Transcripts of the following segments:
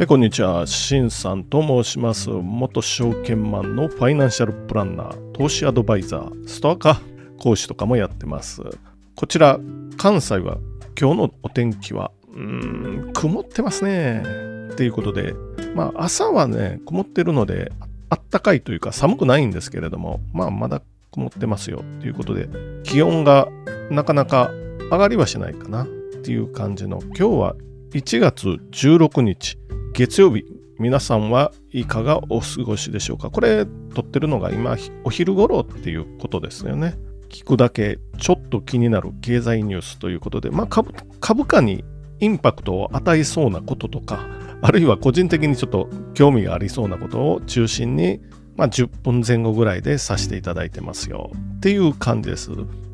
はい、こんにちは。しんさんと申します。元証券マンのファイナンシャルプランナー、投資アドバイザー、ストアカー講師とかもやってます。こちら、関西は今日のお天気は、うーん、曇ってますね。っていうことで、まあ朝はね、曇ってるので、あったかいというか寒くないんですけれども、まあまだ曇ってますよっていうことで、気温がなかなか上がりはしないかなっていう感じの、今日は1月16日、月曜日、皆さんはいかがお過ごしでしょうか？これ、撮ってるのが今、お昼頃っていうことですよね。聞くだけちょっと気になる経済ニュースということで、まあ株、株価にインパクトを与えそうなこととか、あるいは個人的にちょっと興味がありそうなことを中心に、まあ、10分前後ぐらいでさせていただいてますよっていう感じです。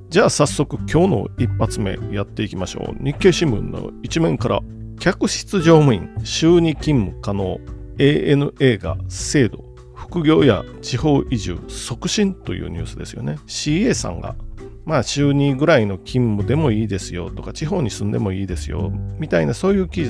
じゃあ早速今日の一発目やっていきましょう。日経新聞の一面から客室乗務員週に勤務可能 ANA が制度副業や地方移住促進というニュースですよね。CA さんがまあ週2ぐらいの勤務でもいいですよとか地方に住んでもいいですよみたいなそういう記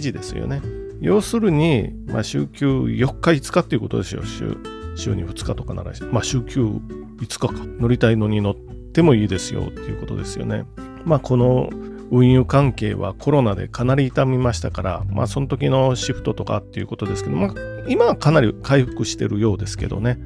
事ですよね。要するに、まあ、週休4日5日っていうことですよ。週週に2日とかならまあ週休5日か。乗りたいのに乗ってもいいですよっていうことですよね。まあこの運輸関係はコロナでかなり痛みましたから、まあその時のシフトとかっていうことですけど、まあ今はかなり回復してるようですけどね。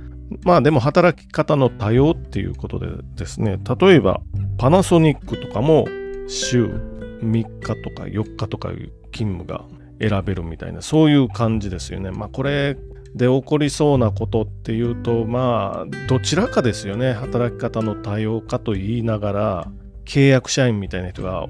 まあでも働き方の多様っていうことでですね、例えばパナソニックとかも週3日とか4日とかいう勤務が選べるみたいな、そういう感じですよね。まあこれで起こりそうなことっていうと、まあどちらかですよね。働き方の多様化と言いながら、契約社員みたいな人が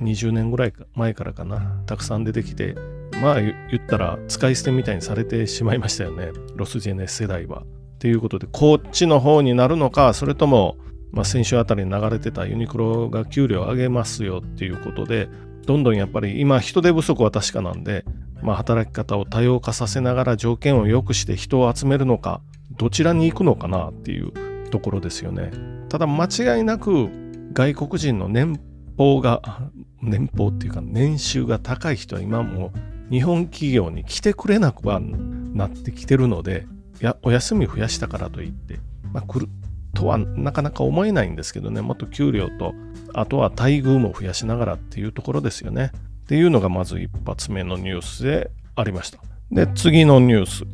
20年ぐらい前からかなたくさん出てきてまあ言ったら使い捨てみたいにされてしまいましたよねロスジェネ世代は。ということでこっちの方になるのかそれとも、まあ、先週あたりに流れてたユニクロが給料上げますよっていうことでどんどんやっぱり今人手不足は確かなんで、まあ、働き方を多様化させながら条件を良くして人を集めるのかどちらに行くのかなっていうところですよね。ただ間違いなく外国人の年俸が年俸っていうか年収が高い人は今も日本企業に来てくれなくはなってきてるのでやお休み増やしたからといって、まあ、来るとはなかなか思えないんですけどね。もっと給料とあとは待遇も増やしながらっていうところですよね。っていうのがまず一発目のニュースでありました。で次のニュース。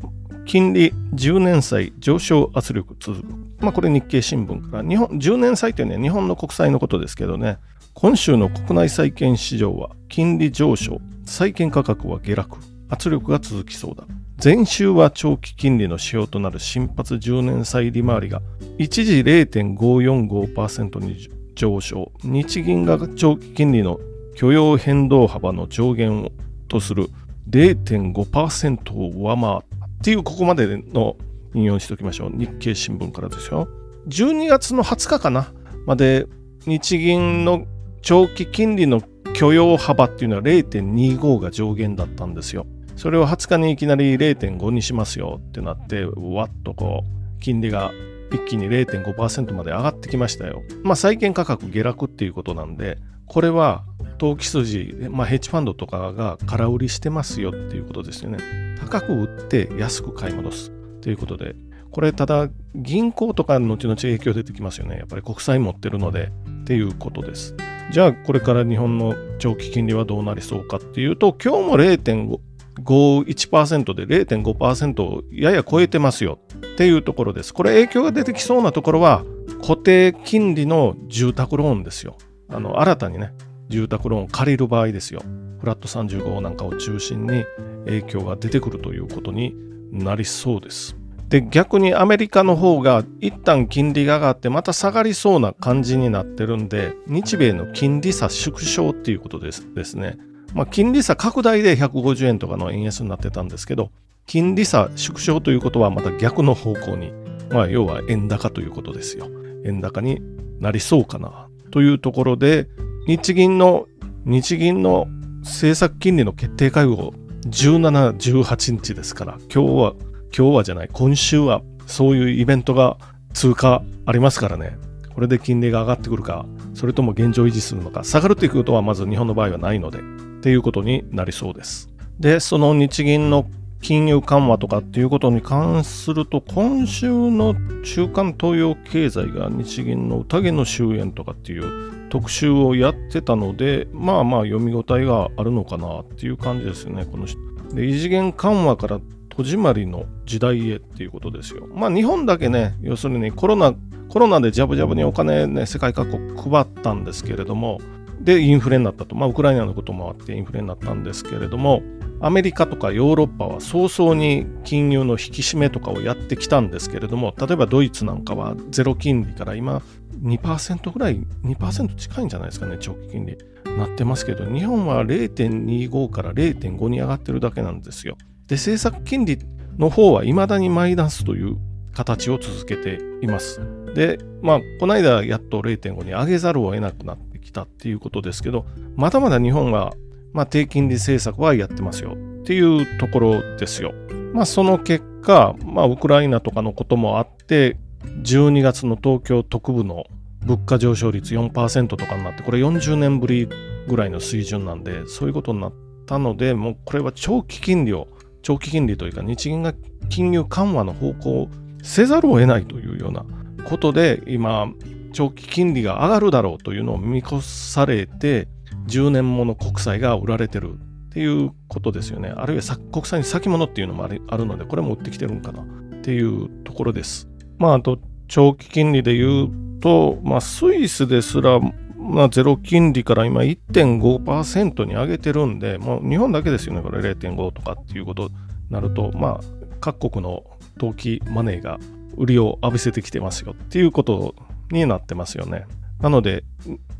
金利10年債上昇圧力続く。まあこれ日経新聞から。日本、10年債ってね、日本の国債のことですけどね、今週の国内債券市場は金利上昇、債券価格は下落、圧力が続きそうだ。前週は長期金利の指標となる新発10年債利回りが一時0.545%に上昇。日銀が長期金利の許容変動幅の上限をとする0.5%を上回った。っていうここまでの引用にしておきましょう。日経新聞からですよ。12月の20日かなまで日銀の長期金利の許容幅っていうのは0.25が上限だったんですよ。それを20日にいきなり0.5にしますよってなって、わっとこう、金利が一気に0.5%まで上がってきましたよ。まあ債券価格下落っていうことなんで、これは投機筋、まあ、ヘッジファンドとかが空売りしてますよっていうことですよね。高く売って安く買い戻すということで、これただ銀行とか後々影響出てきますよね。やっぱり国債持ってるのでっていうことです。じゃあこれから日本の長期金利はどうなりそうかっていうと、今日も0.51%で0.5%をやや超えてますよっていうところです。これ影響が出てきそうなところは固定金利の住宅ローンですよ。あの新たにね、住宅ローンを借りる場合ですよ。フラット35なんかを中心に影響が出てくるということになりそうです。で、逆にアメリカの方が一旦金利が上がってまた下がりそうな感じになってるんで、日米の金利差縮小っていうことですですね。まあ、金利差拡大で150円とかの円安になってたんですけど、金利差縮小ということはまた逆の方向に、まあ、要は円高ということですよ。円高になりそうかなというところで、日銀の、日銀の政策金利の決定会合、17、18日ですから、今日は、今日はじゃない、今週はそういうイベントが通過ありますからね。これで金利が上がってくるか、それとも現状維持するのか、下がるということはまず日本の場合はないので、っていうことになりそうです。で、その日銀の金融緩和とかっていうことに関すると、今週の週刊東洋経済が日銀の宴の終焉とかっていう特集をやってたので、まあまあ読み応えがあるのかなっていう感じですよね、こので異次元緩和から戸締まりの時代へっていうことですよ。まあ日本だけね、要するにコロナ、コロナでジャブジャブにお金ね、世界各国配ったんですけれども、で、インフレになったと。まあウクライナのこともあってインフレになったんですけれども、アメリカとかヨーロッパは早々に金融の引き締めとかをやってきたんですけれども、例えばドイツなんかはゼロ金利から今2%ぐらい、2%近いんじゃないですかね、長期金利。なってますけど、日本は0.25から0.5に上がってるだけなんですよ。で、政策金利の方は未だにマイナスという形を続けています。で、まあ、この間やっと0.5に上げざるを得なくなってきたっていうことですけど、まだまだ日本はまあ、低金利政策はやってますよっていうところですよ。まあ、その結果、まあ、ウクライナとかのこともあって、12月の東京特部の物価上昇率4%とかになって、これ40年ぶりぐらいの水準なんで、そういうことになったので、もうこれは長期金利を、長期金利というか日銀が金融緩和の方向をせざるを得ないというようなことで、今、長期金利が上がるだろうというのを見越されて、10年もの国債が売られてるっていうことですよね。あるいは国債に先物っていうのもあるので、これも売ってきてるんかなっていうところです。まあ、あと、長期金利で言うと、まあ、スイスですら、まあ、ゼロ金利から今1.5%に上げてるんで、もう日本だけですよね、これ0.5とかっていうことになると、まあ、各国の投機マネーが売りを浴びせてきてますよっていうことになってますよね。なので、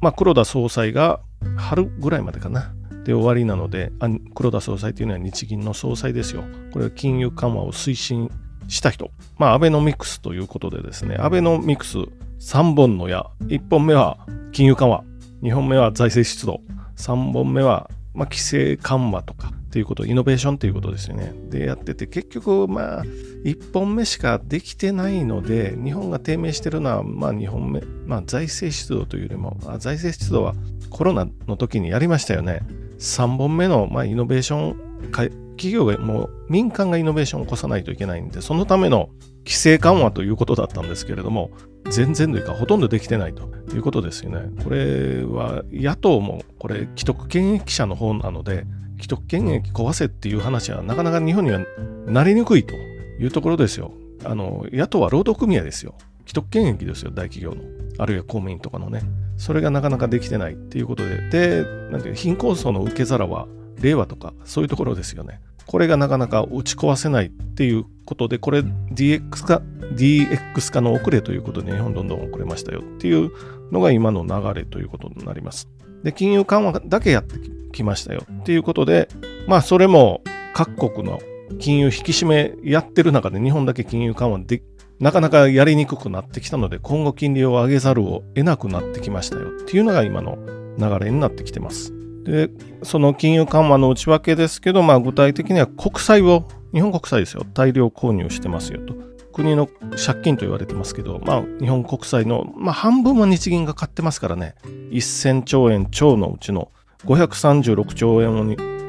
まあ、黒田総裁が春ぐらいまでかな。で終わりなので、黒田総裁というのは日銀の総裁ですよ。これは金融緩和を推進した人。まあ、アベノミクスということでですね、アベノミクス3本の矢、1本目は金融緩和、2本目は財政出動、3本目は、まあ、規制緩和とかっていうこと、イノベーションということですよね。で、やってて、結局、まあ、1本目しかできてないので、日本が低迷してるのは、まあ、2本目、まあ、財政出動というよりも、財政出動はコロナの時にやりましたよね。3本目の、まあ、イノベーション、企業がもう民間がイノベーションを起こさないといけないんで、そのための規制緩和ということだったんですけれども、全然というかほとんどできてないということですよね。これは野党もこれ既得権益者の方なので、既得権益壊せっていう話はなかなか日本にはなりにくいというところですよ。あの野党は労働組合ですよ。既得権益ですよ、大企業の。あるいは公務員とかのね。それがなかなかできてないっていうことで。で、なんていう貧困層の受け皿は、令和とか、そういうところですよね。これがなかなか打ち壊せないっていうことで、これ DX 化、DX 化の遅れということで日本どんどん遅れましたよっていうのが今の流れということになります。で、金融緩和だけやってきましたよっていうことで、まあそれも各国の金融引き締めやってる中で日本だけ金融緩和でなかなかやりにくくなってきたので、今後金利を上げざるを得なくなってきましたよっていうのが今の流れになってきてます。で、その金融緩和の内訳ですけど、まあ具体的には国債を、日本国債ですよ、大量購入してますよと。国の借金と言われてますけど、まあ日本国債の、まあ半分は日銀が買ってますからね、1000兆円超のうちの536兆円を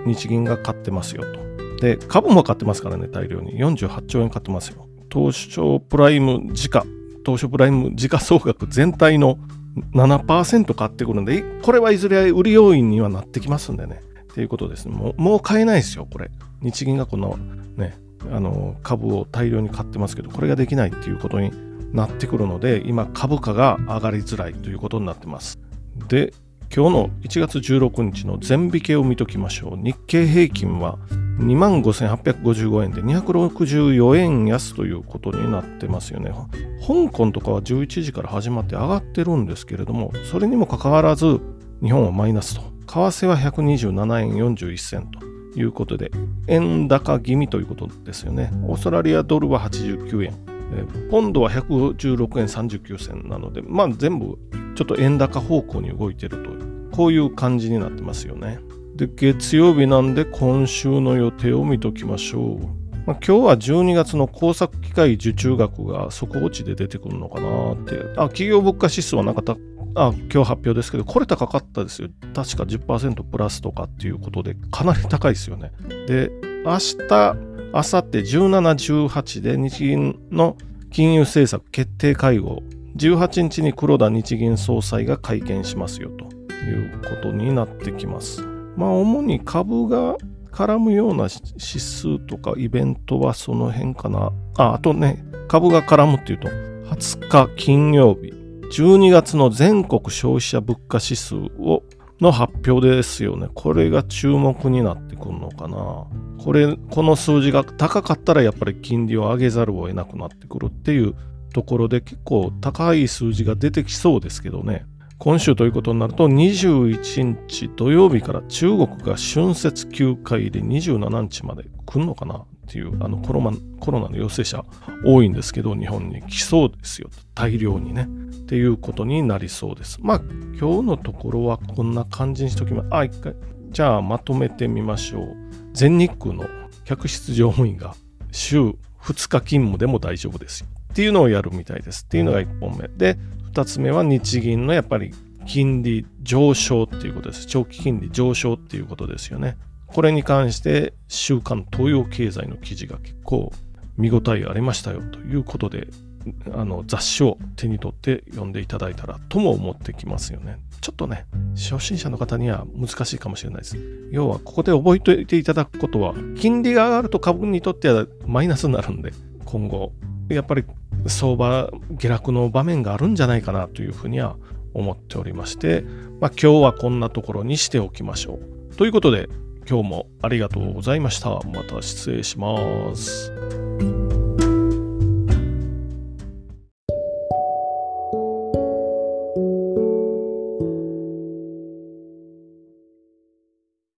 日銀が買ってますよと。で、株も買ってますからね、大量に。48兆円買ってますよ。東証プライム時価、東証プライム時価総額全体の7%買ってくるんで、これはいずれ売り要因にはなってきますんでね。っていうことですもう。もう買えないですよ、これ。日銀がこのね、あの株を大量に買ってますけど、これができないっていうことになってくるので、今株価が上がりづらいということになってます。で、今日の1月16日の全引けを見ときましょう。日経平均は25,855円で264円安ということになってますよね。香港とかは11時から始まって上がってるんですけれども、それにもかかわらず日本はマイナスと。為替は127円41銭ということで、円高気味ということですよね。オーストラリアドルは89円。ポンドは116円39銭なので、まあ全部ちょっと円高方向に動いてるという、こういう感じになってますよね。で、月曜日なんで今週の予定を見ときましょう。ま、今日は12月の工作機械受注額が底落ちで出てくるのかなって。あ、企業物価指数はなんかたあ今日発表ですけど、これ高かったですよ。確か10%プラスとかっていうことで、かなり高いですよね。で、明日、明後日17、18で日銀の金融政策決定会合、18日に黒田日銀総裁が会見しますよということになってきます。まあ、主に株が絡むような指数とかイベントはその辺かな。あ、あとね、株が絡むっていうと、20日金曜日、12月の全国消費者物価指数をの発表ですよね。これが注目になってくるのかな。これ、この数字が高かったらやっぱり金利を上げざるを得なくなってくるっていうところで結構高い数字が出てきそうですけどね。今週ということになると21日土曜日から中国が春節休会で27日まで来るのかなっていうあのコロナコロナの陽性者多いんですけど日本に来そうですよ。大量にね。っていうことになりそうです。まあ今日のところはこんな感じにしときます。あ一回。じゃあまとめてみましょう。全日空の客室乗務員が週2日勤務でも大丈夫ですよ。っていうのをやるみたいです。っていうのが1本目。で2つ目は日銀のやっぱり金利上昇っていうことです。長期金利上昇っていうことですよね。これに関して週刊東洋経済の記事が結構見応えありましたよということであの雑誌を手に取って読んでいただいたらとも思ってきますよね。ちょっとね、初心者の方には難しいかもしれないです。要はここで覚えておいていただくことは、金利が上がると株にとってはマイナスになるんで、今後、やっぱり相場下落の場面があるんじゃないかなというふうには思っておりまして、まあ、今日はこんなところにしておきましょう。ということで今日もありがとうございました。また失礼します。